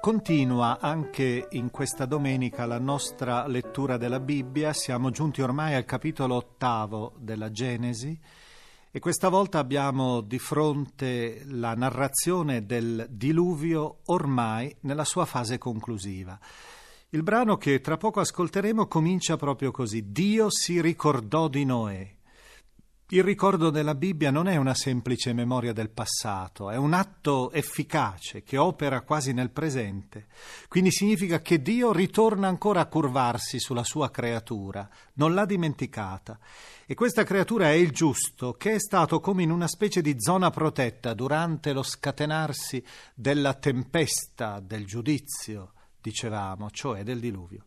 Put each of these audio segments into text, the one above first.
Continua anche in questa domenica la nostra lettura della Bibbia, siamo giunti ormai al capitolo ottavo della Genesi e questa volta abbiamo di fronte la narrazione del diluvio ormai nella sua fase conclusiva. Il brano che tra poco ascolteremo comincia proprio così. Dio si ricordò di Noè. Il ricordo della Bibbia non è una semplice memoria del passato, è un atto efficace che opera quasi nel presente. Quindi significa che Dio ritorna ancora a curvarsi sulla sua creatura, non l'ha dimenticata. E questa creatura è il giusto, che è stato come in una specie di zona protetta durante lo scatenarsi della tempesta del giudizio dicevamo, cioè del diluvio.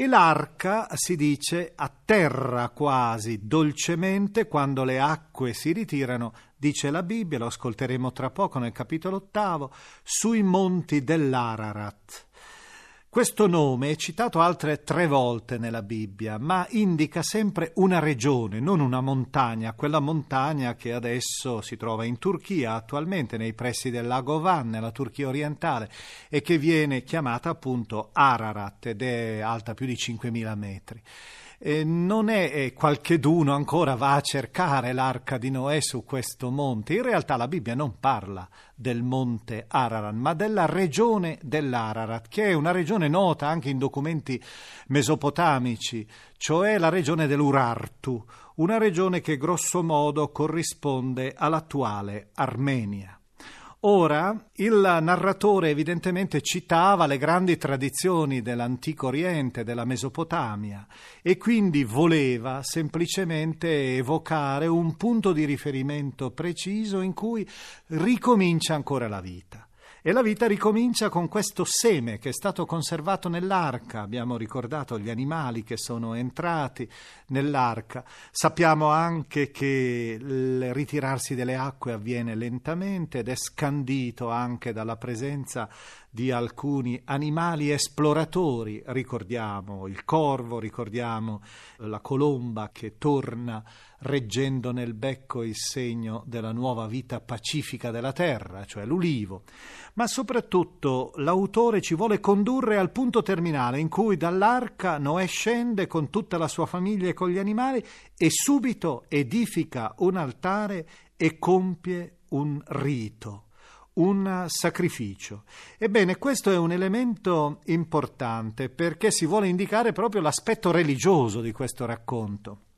E l'arca, si dice, atterra quasi dolcemente quando le acque si ritirano, dice la Bibbia, lo ascolteremo tra poco nel capitolo ottavo, sui monti dell'Ararat. Questo nome è citato altre tre volte nella Bibbia, ma indica sempre una regione, non una montagna, quella montagna che adesso si trova in Turchia, attualmente nei pressi del lago Van, nella Turchia orientale, e che viene chiamata appunto Ararat ed è alta più di 5.000 metri non è eh, qualcheduno ancora va a cercare l'arca di Noè su questo monte. In realtà la Bibbia non parla del monte Ararat, ma della regione dell'Ararat, che è una regione nota anche in documenti mesopotamici, cioè la regione dell'Urartu, una regione che grosso modo corrisponde all'attuale Armenia. Ora, il narratore evidentemente citava le grandi tradizioni dell'antico Oriente, della Mesopotamia, e quindi voleva semplicemente evocare un punto di riferimento preciso in cui ricomincia ancora la vita. E la vita ricomincia con questo seme che è stato conservato nell'arca. Abbiamo ricordato gli animali che sono entrati nell'arca. Sappiamo anche che il ritirarsi delle acque avviene lentamente ed è scandito anche dalla presenza di alcuni animali esploratori, ricordiamo il corvo, ricordiamo la colomba che torna reggendo nel becco il segno della nuova vita pacifica della terra, cioè l'ulivo. Ma soprattutto l'autore ci vuole condurre al punto terminale in cui dall'arca Noè scende con tutta la sua famiglia e con gli animali e subito edifica un altare e compie un rito un sacrificio. Ebbene, questo è un elemento importante perché si vuole indicare proprio l'aspetto religioso di questo racconto.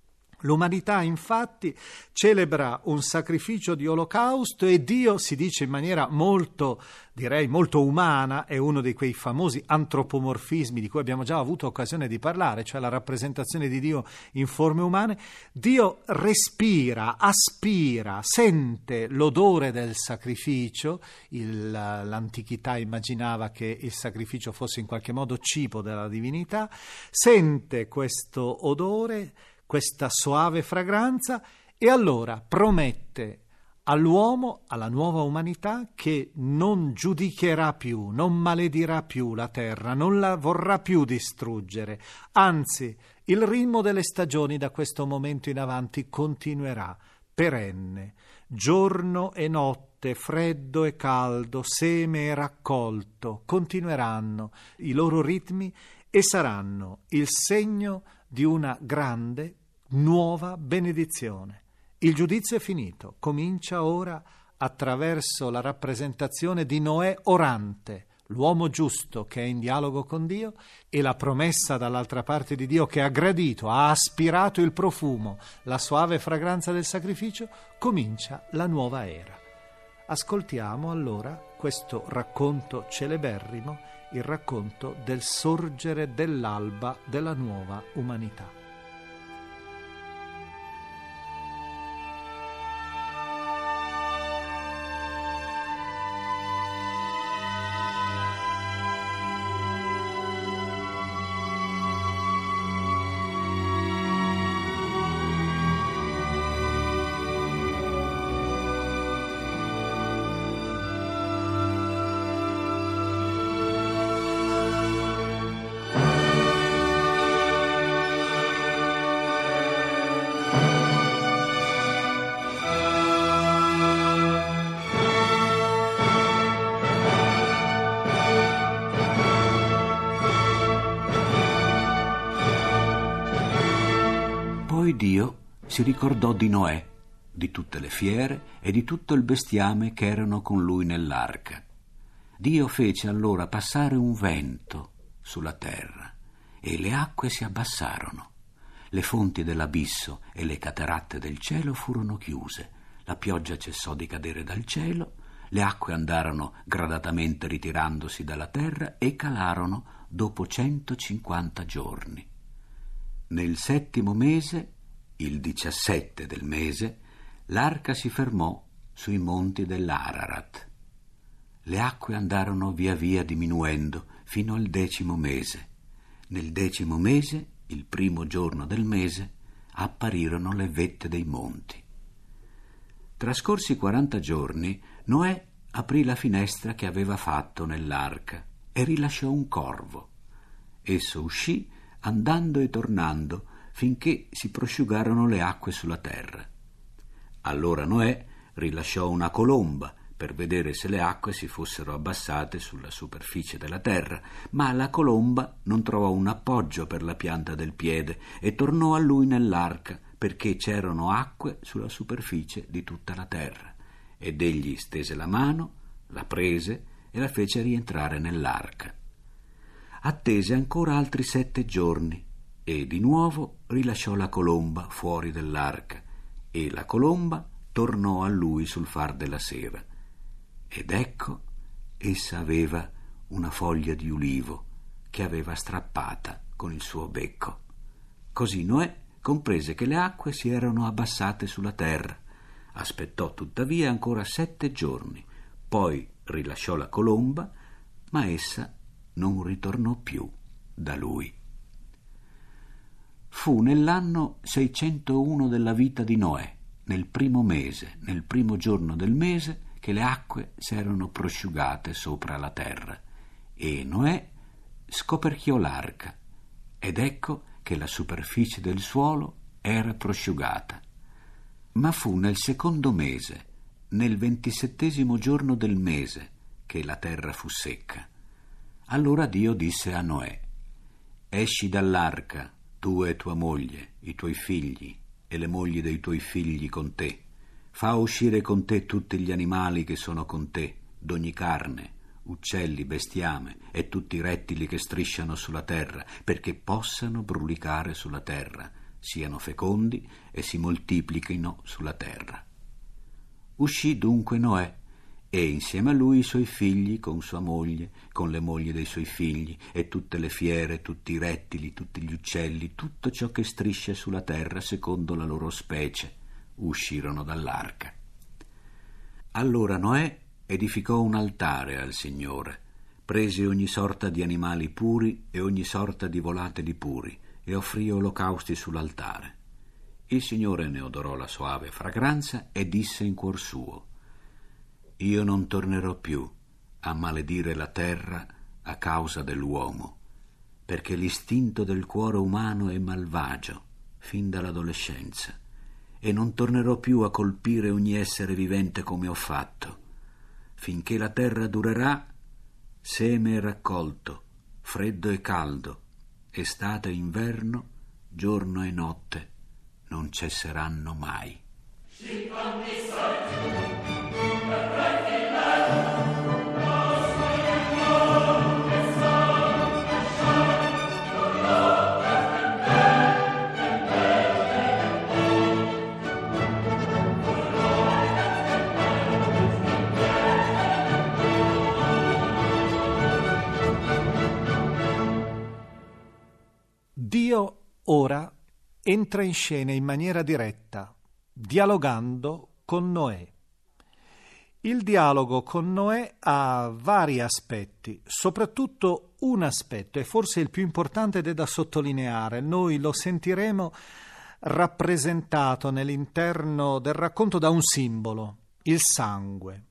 L'umanità infatti celebra un sacrificio di olocausto e Dio, si dice in maniera molto, direi, molto umana, è uno di quei famosi antropomorfismi di cui abbiamo già avuto occasione di parlare, cioè la rappresentazione di Dio in forme umane. Dio respira, aspira, sente l'odore del sacrificio. Il, l'antichità immaginava che il sacrificio fosse in qualche modo cibo della divinità, sente questo odore questa soave fragranza e allora promette all'uomo, alla nuova umanità, che non giudicherà più, non maledirà più la terra, non la vorrà più distruggere, anzi il ritmo delle stagioni da questo momento in avanti continuerà, perenne, giorno e notte, freddo e caldo, seme e raccolto, continueranno i loro ritmi e saranno il segno di una grande nuova benedizione. Il giudizio è finito, comincia ora attraverso la rappresentazione di Noè orante, l'uomo giusto che è in dialogo con Dio e la promessa dall'altra parte di Dio che ha gradito, ha aspirato il profumo, la soave fragranza del sacrificio, comincia la nuova era. Ascoltiamo allora questo racconto celeberrimo, il racconto del sorgere dell'alba della nuova umanità. Dio si ricordò di Noè, di tutte le fiere e di tutto il bestiame che erano con lui nell'arca. Dio fece allora passare un vento sulla terra e le acque si abbassarono. Le fonti dell'abisso e le cataratte del cielo furono chiuse, la pioggia cessò di cadere dal cielo, le acque andarono gradatamente ritirandosi dalla terra e calarono dopo 150 giorni. Nel settimo mese, il 17 del mese, l'arca si fermò sui monti dell'Ararat. Le acque andarono via via diminuendo fino al decimo mese. Nel decimo mese, il primo giorno del mese, apparirono le vette dei monti. Trascorsi quaranta giorni, Noè aprì la finestra che aveva fatto nell'arca e rilasciò un corvo. Esso uscì andando e tornando finché si prosciugarono le acque sulla terra. Allora Noè rilasciò una colomba per vedere se le acque si fossero abbassate sulla superficie della terra, ma la colomba non trovò un appoggio per la pianta del piede e tornò a lui nell'arca perché c'erano acque sulla superficie di tutta la terra. Ed egli stese la mano, la prese e la fece rientrare nell'arca attese ancora altri sette giorni e di nuovo rilasciò la colomba fuori dell'arca e la colomba tornò a lui sul far della sera. Ed ecco, essa aveva una foglia di ulivo che aveva strappata con il suo becco. Così Noè comprese che le acque si erano abbassate sulla terra. Aspettò tuttavia ancora sette giorni, poi rilasciò la colomba, ma essa non ritornò più da lui. Fu nell'anno 601 della vita di Noè, nel primo mese, nel primo giorno del mese, che le acque s'erano prosciugate sopra la terra, e Noè scoperchiò l'arca, ed ecco che la superficie del suolo era prosciugata. Ma fu nel secondo mese, nel ventisettesimo giorno del mese, che la terra fu secca. Allora Dio disse a Noè, Esci dall'arca, tu e tua moglie, i tuoi figli e le mogli dei tuoi figli con te. Fa uscire con te tutti gli animali che sono con te, d'ogni carne, uccelli, bestiame e tutti i rettili che strisciano sulla terra, perché possano brulicare sulla terra, siano fecondi e si moltiplichino sulla terra. Uscì dunque Noè e insieme a lui i suoi figli con sua moglie, con le mogli dei suoi figli, e tutte le fiere, tutti i rettili, tutti gli uccelli, tutto ciò che striscia sulla terra secondo la loro specie, uscirono dall'arca. Allora Noè edificò un altare al Signore, prese ogni sorta di animali puri e ogni sorta di volatili puri, e offrì olocausti sull'altare. Il Signore ne odorò la soave fragranza e disse in cuor suo, io non tornerò più a maledire la terra a causa dell'uomo, perché l'istinto del cuore umano è malvagio fin dall'adolescenza, e non tornerò più a colpire ogni essere vivente come ho fatto. Finché la terra durerà, seme e raccolto, freddo e caldo, estate e inverno, giorno e notte, non cesseranno mai. Entra in scena in maniera diretta, dialogando con Noè. Il dialogo con Noè ha vari aspetti, soprattutto un aspetto, e forse il più importante ed è da sottolineare. Noi lo sentiremo rappresentato nell'interno del racconto da un simbolo, il sangue.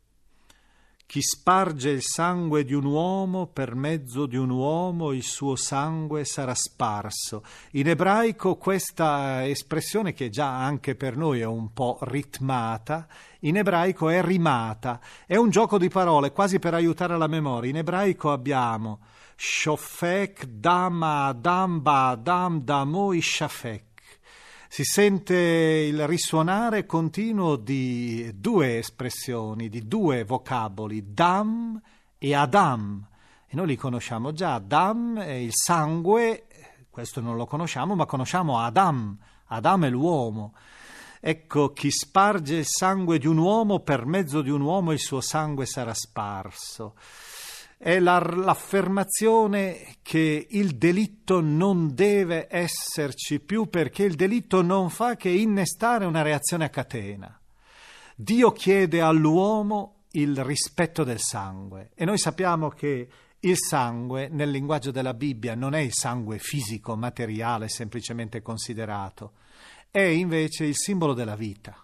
Chi sparge il sangue di un uomo, per mezzo di un uomo il suo sangue sarà sparso. In ebraico questa espressione, che già anche per noi è un po' ritmata, in ebraico è rimata. È un gioco di parole, quasi per aiutare la memoria. In ebraico abbiamo shofek dama adam ba adam damo ishafek si sente il risuonare continuo di due espressioni, di due vocaboli, dam e adam. E noi li conosciamo già. Adam è il sangue, questo non lo conosciamo, ma conosciamo Adam. Adam è l'uomo. Ecco, chi sparge il sangue di un uomo, per mezzo di un uomo il suo sangue sarà sparso è la, l'affermazione che il delitto non deve esserci più perché il delitto non fa che innestare una reazione a catena. Dio chiede all'uomo il rispetto del sangue e noi sappiamo che il sangue nel linguaggio della Bibbia non è il sangue fisico, materiale, semplicemente considerato, è invece il simbolo della vita.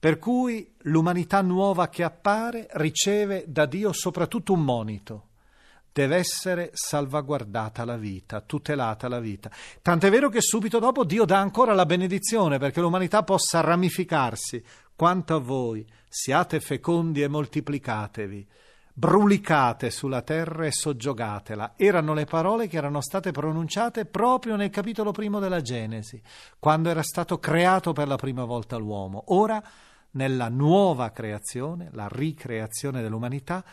Per cui l'umanità nuova che appare riceve da Dio soprattutto un monito, deve essere salvaguardata la vita, tutelata la vita. Tant'è vero che subito dopo Dio dà ancora la benedizione perché l'umanità possa ramificarsi. Quanto a voi, siate fecondi e moltiplicatevi, brulicate sulla terra e soggiogatela. Erano le parole che erano state pronunciate proprio nel capitolo primo della Genesi, quando era stato creato per la prima volta l'uomo. Ora, nella nuova creazione, la ricreazione dell'umanità,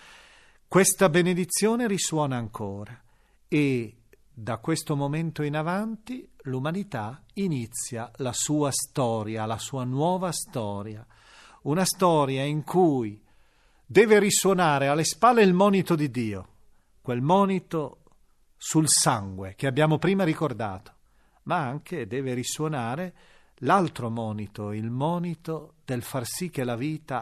questa benedizione risuona ancora e da questo momento in avanti l'umanità inizia la sua storia, la sua nuova storia, una storia in cui deve risuonare alle spalle il monito di Dio, quel monito sul sangue che abbiamo prima ricordato, ma anche deve risuonare l'altro monito, il monito del far sì che la vita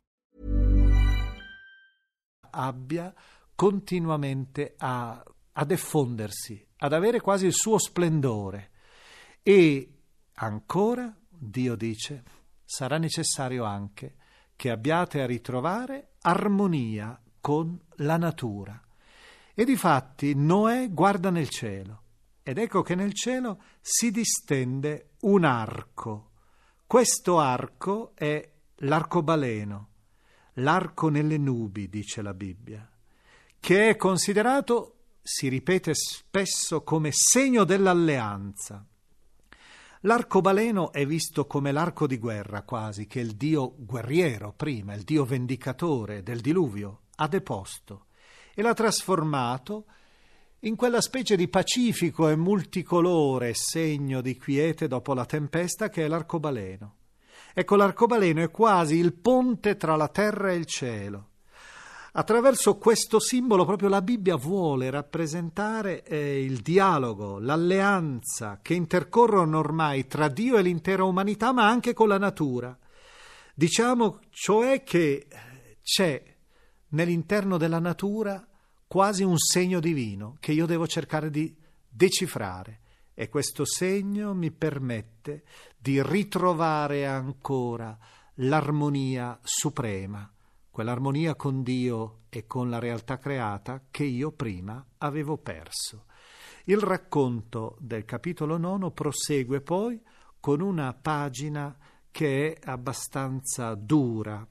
Abbia continuamente a, a diffondersi, ad avere quasi il suo splendore. E ancora, Dio dice, sarà necessario anche che abbiate a ritrovare armonia con la natura. E difatti Noè guarda nel cielo ed ecco che nel cielo si distende un arco. Questo arco è l'arcobaleno, l'arco nelle nubi, dice la Bibbia, che è considerato, si ripete spesso, come segno dell'alleanza. L'arcobaleno è visto come l'arco di guerra quasi che il dio guerriero prima, il dio vendicatore del diluvio, ha deposto e l'ha trasformato in quella specie di pacifico e multicolore segno di quiete dopo la tempesta che è l'arcobaleno. Ecco, l'arcobaleno è quasi il ponte tra la terra e il cielo. Attraverso questo simbolo proprio la Bibbia vuole rappresentare eh, il dialogo, l'alleanza che intercorrono ormai tra Dio e l'intera umanità, ma anche con la natura. Diciamo cioè che c'è nell'interno della natura quasi un segno divino che io devo cercare di decifrare e questo segno mi permette di ritrovare ancora l'armonia suprema, quell'armonia con Dio e con la realtà creata che io prima avevo perso. Il racconto del capitolo nono prosegue poi con una pagina che è abbastanza dura,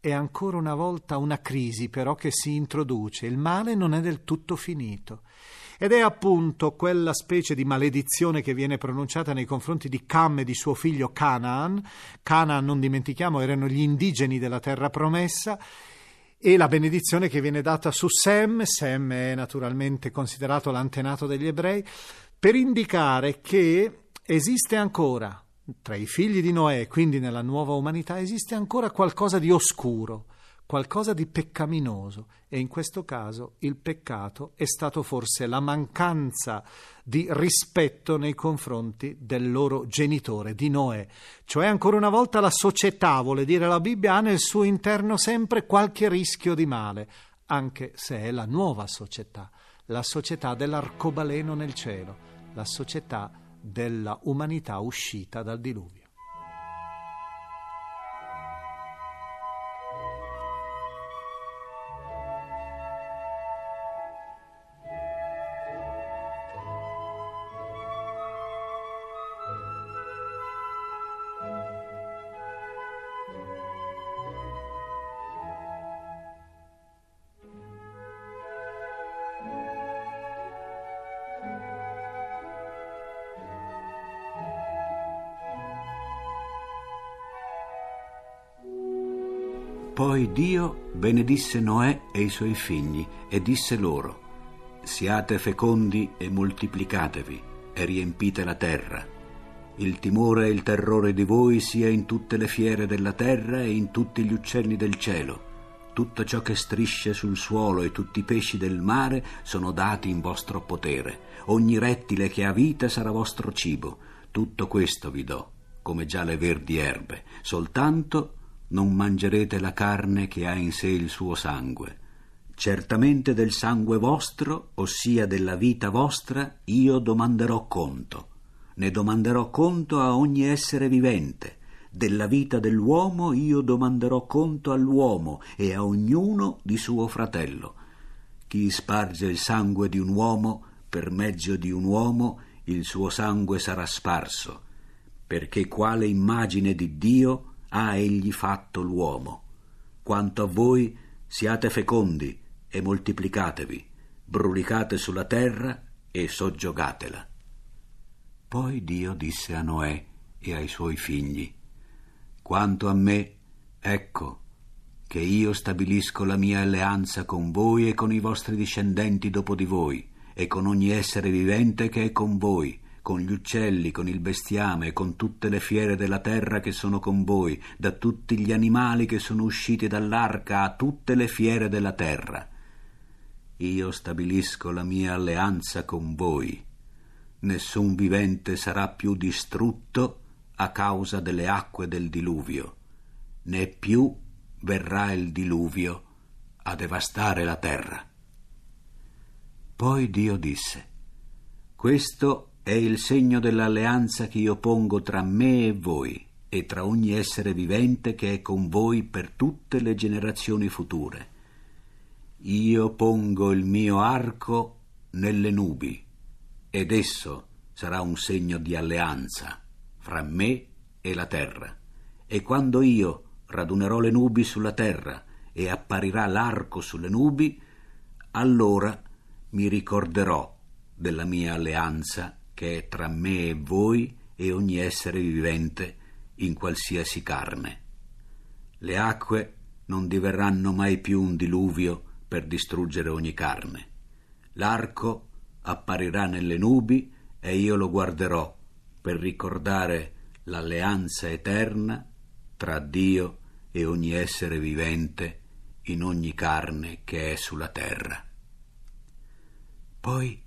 è ancora una volta una crisi però che si introduce, il male non è del tutto finito. Ed è appunto quella specie di maledizione che viene pronunciata nei confronti di Cam e di suo figlio Canaan. Canaan, non dimentichiamo, erano gli indigeni della terra promessa e la benedizione che viene data su Sem, Sem è naturalmente considerato l'antenato degli ebrei, per indicare che esiste ancora tra i figli di Noè, quindi nella nuova umanità, esiste ancora qualcosa di oscuro, qualcosa di peccaminoso e in questo caso il peccato è stato forse la mancanza di rispetto nei confronti del loro genitore, di Noè. Cioè ancora una volta la società, vuole dire la Bibbia, ha nel suo interno sempre qualche rischio di male, anche se è la nuova società, la società dell'arcobaleno nel cielo, la società della umanità uscita dal diluvio. Dio benedisse Noè e i suoi figli e disse loro, Siate fecondi e moltiplicatevi e riempite la terra. Il timore e il terrore di voi sia in tutte le fiere della terra e in tutti gli uccelli del cielo. Tutto ciò che strisce sul suolo e tutti i pesci del mare sono dati in vostro potere. Ogni rettile che ha vita sarà vostro cibo. Tutto questo vi do, come già le verdi erbe. Soltanto non mangerete la carne che ha in sé il suo sangue. Certamente del sangue vostro, ossia della vita vostra, io domanderò conto. Ne domanderò conto a ogni essere vivente. Della vita dell'uomo io domanderò conto all'uomo e a ognuno di suo fratello. Chi sparge il sangue di un uomo, per mezzo di un uomo, il suo sangue sarà sparso, perché quale immagine di Dio ha egli fatto l'uomo. Quanto a voi, siate fecondi e moltiplicatevi, brulicate sulla terra e soggiogatela. Poi Dio disse a Noè e ai suoi figli, Quanto a me, ecco, che io stabilisco la mia alleanza con voi e con i vostri discendenti dopo di voi, e con ogni essere vivente che è con voi, con gli uccelli, con il bestiame, con tutte le fiere della terra che sono con voi, da tutti gli animali che sono usciti dall'arca a tutte le fiere della terra. io stabilisco la mia alleanza con voi. Nessun vivente sarà più distrutto a causa delle acque del diluvio, né più verrà il diluvio a devastare la terra. Poi Dio disse, Questo è il segno dell'alleanza che io pongo tra me e voi e tra ogni essere vivente che è con voi per tutte le generazioni future. Io pongo il mio arco nelle nubi, ed esso sarà un segno di alleanza fra me e la terra. E quando io radunerò le nubi sulla terra e apparirà l'arco sulle nubi, allora mi ricorderò della mia alleanza che è tra me e voi e ogni essere vivente in qualsiasi carne. Le acque non diverranno mai più un diluvio per distruggere ogni carne. L'arco apparirà nelle nubi e io lo guarderò per ricordare l'alleanza eterna tra Dio e ogni essere vivente in ogni carne che è sulla terra. Poi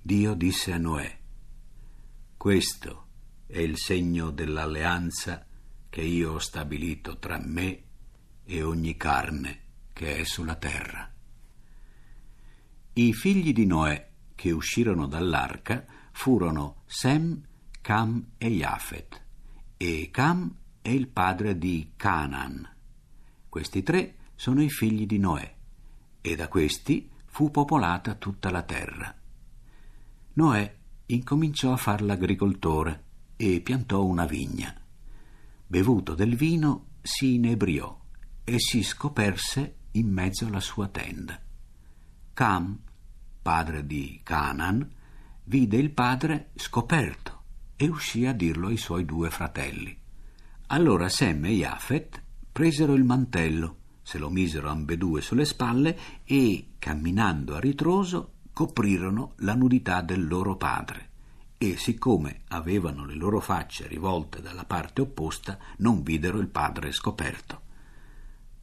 Dio disse a Noè, questo è il segno dell'alleanza che io ho stabilito tra me e ogni carne che è sulla terra. I figli di Noè che uscirono dall'arca furono Sem, Cam e Jafet, e Cam è il padre di Canaan. Questi tre sono i figli di Noè, e da questi fu popolata tutta la terra. Noè incominciò a far l'agricoltore e piantò una vigna. Bevuto del vino, si inebriò e si scoperse in mezzo alla sua tenda. Cam, padre di Canaan, vide il padre scoperto e uscì a dirlo ai suoi due fratelli. Allora Sem e Jafet presero il mantello, se lo misero ambedue sulle spalle e, camminando a ritroso, coprirono la nudità del loro padre e siccome avevano le loro facce rivolte dalla parte opposta, non videro il padre scoperto.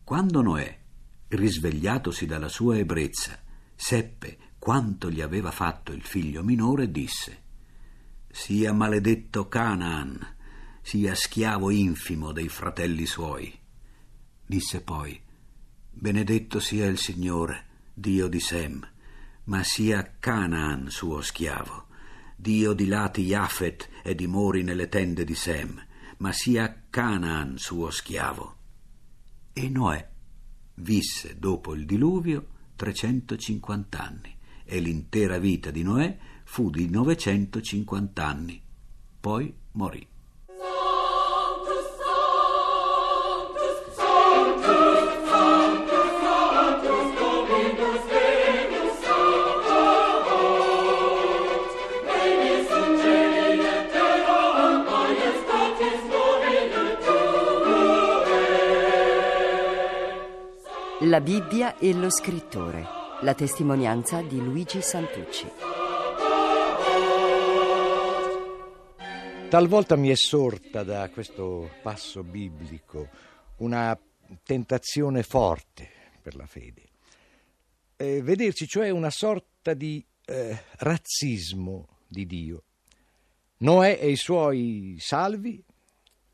Quando Noè, risvegliatosi dalla sua ebbrezza, seppe quanto gli aveva fatto il figlio minore, disse Sia maledetto Canaan, sia schiavo infimo dei fratelli suoi. Disse poi Benedetto sia il Signore, Dio di Sem, ma sia Canaan suo schiavo Dio dilati Jafet e dimori nelle tende di Sem, ma sia Canaan suo schiavo. E Noè visse dopo il diluvio 350 anni e l'intera vita di Noè fu di 950 anni. Poi morì. La Bibbia e lo scrittore. La testimonianza di Luigi Santucci. Talvolta mi è sorta da questo passo biblico una tentazione forte per la fede. Eh, vederci cioè una sorta di eh, razzismo di Dio. Noè e i suoi salvi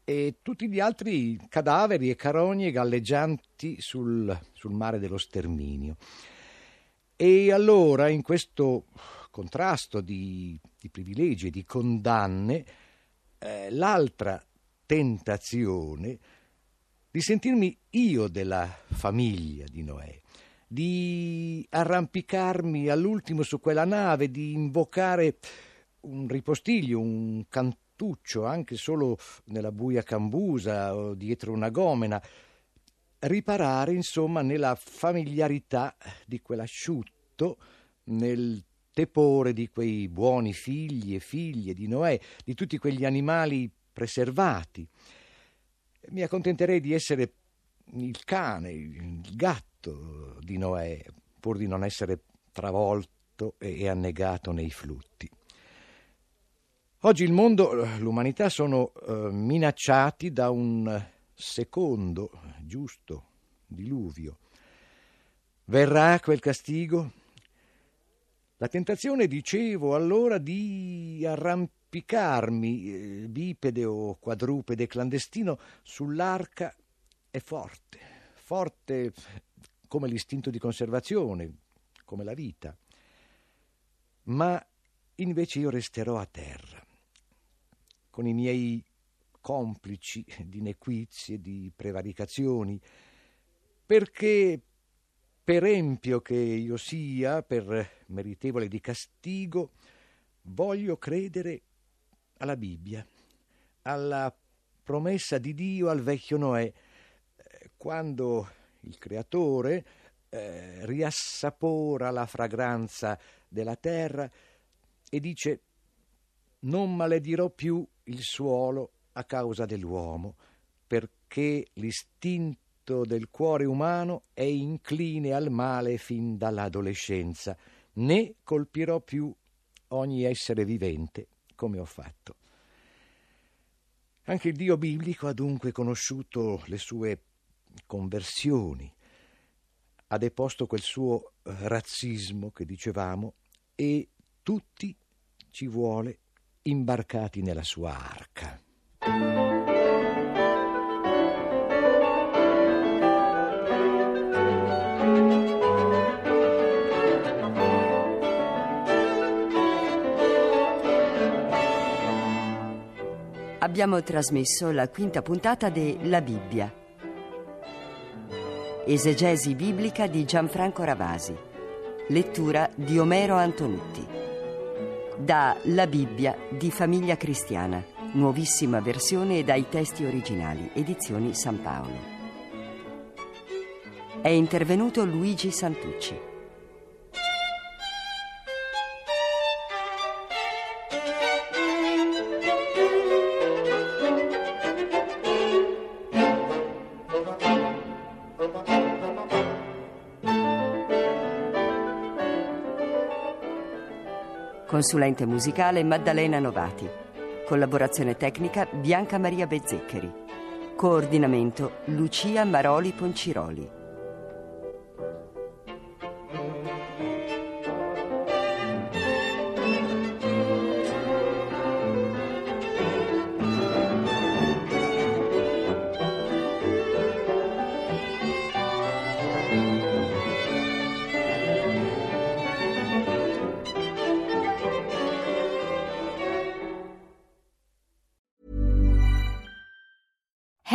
e tutti gli altri cadaveri e carogne galleggianti sul, sul mare dello sterminio. E allora, in questo contrasto di, di privilegi e di condanne, eh, l'altra tentazione di sentirmi io della famiglia di Noè, di arrampicarmi all'ultimo su quella nave, di invocare un ripostiglio, un cantone lettuccio, anche solo nella buia cambusa o dietro una gomena, riparare insomma nella familiarità di quell'asciutto, nel tepore di quei buoni figli e figlie di Noè, di tutti quegli animali preservati. Mi accontenterei di essere il cane, il gatto di Noè, pur di non essere travolto e annegato nei flutti. Oggi il mondo, l'umanità sono eh, minacciati da un secondo giusto diluvio. Verrà quel castigo? La tentazione, dicevo allora, di arrampicarmi, eh, bipede o quadrupede clandestino, sull'arca è forte, forte come l'istinto di conservazione, come la vita. Ma invece io resterò a terra, con i miei complici di nequizie, di prevaricazioni, perché per empio che io sia, per meritevole di castigo, voglio credere alla Bibbia, alla promessa di Dio al vecchio Noè, eh, quando il Creatore eh, riassapora la fragranza della terra e dice non maledirò più il suolo a causa dell'uomo, perché l'istinto istinto del cuore umano è incline al male fin dall'adolescenza, né colpirò più ogni essere vivente come ho fatto. Anche il Dio biblico ha dunque conosciuto le sue conversioni, ha deposto quel suo razzismo che dicevamo e tutti ci vuole imbarcati nella sua arca. abbiamo trasmesso la quinta puntata de La Bibbia. Esegesi biblica di Gianfranco Ravasi. Lettura di Omero Antonutti. Da La Bibbia di Famiglia Cristiana, nuovissima versione dai testi originali, edizioni San Paolo. È intervenuto Luigi Santucci. Consulente musicale Maddalena Novati. Collaborazione tecnica Bianca Maria Bezzeccheri. Coordinamento Lucia Maroli Ponciroli.